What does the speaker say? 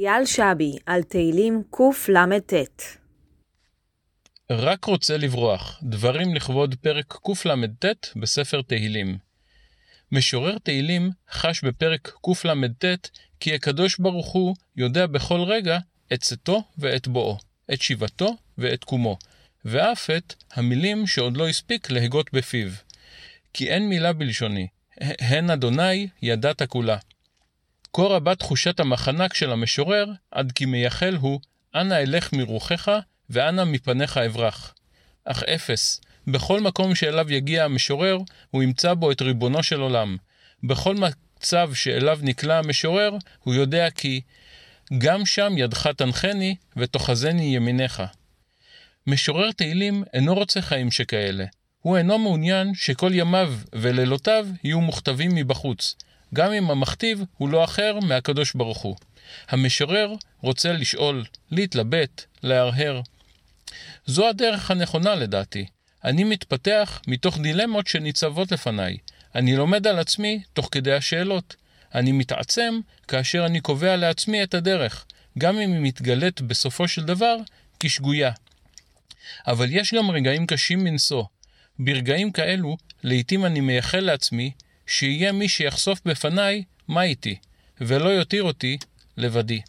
אייל שבי על תהילים קל"ט רק רוצה לברוח, דברים לכבוד פרק קל"ט בספר תהילים. משורר תהילים חש בפרק קל"ט כי הקדוש ברוך הוא יודע בכל רגע את צאתו ואת בואו, את שיבתו ואת קומו, ואף את המילים שעוד לא הספיק להגות בפיו. כי אין מילה בלשוני, הן אדוני ידעת כולה. כה רבה תחושת המחנק של המשורר, עד כי מייחל הוא, אנא אלך מרוחך, ואנא מפניך אברח. אך אפס, בכל מקום שאליו יגיע המשורר, הוא ימצא בו את ריבונו של עולם. בכל מצב שאליו נקלע המשורר, הוא יודע כי גם שם ידך תנחני, ותאחזני ימיניך. משורר תהילים אינו רוצה חיים שכאלה. הוא אינו מעוניין שכל ימיו ולילותיו יהיו מוכתבים מבחוץ, גם אם המכתיב הוא לא אחר מהקדוש ברוך הוא. המשורר רוצה לשאול, להתלבט, להרהר. זו הדרך הנכונה לדעתי. אני מתפתח מתוך דילמות שניצבות לפניי. אני לומד על עצמי תוך כדי השאלות. אני מתעצם כאשר אני קובע לעצמי את הדרך, גם אם היא מתגלית בסופו של דבר כשגויה. אבל יש גם רגעים קשים מנשוא. ברגעים כאלו, לעתים אני מייחל לעצמי שיהיה מי שיחשוף בפניי מה איתי, ולא יותיר אותי לבדי.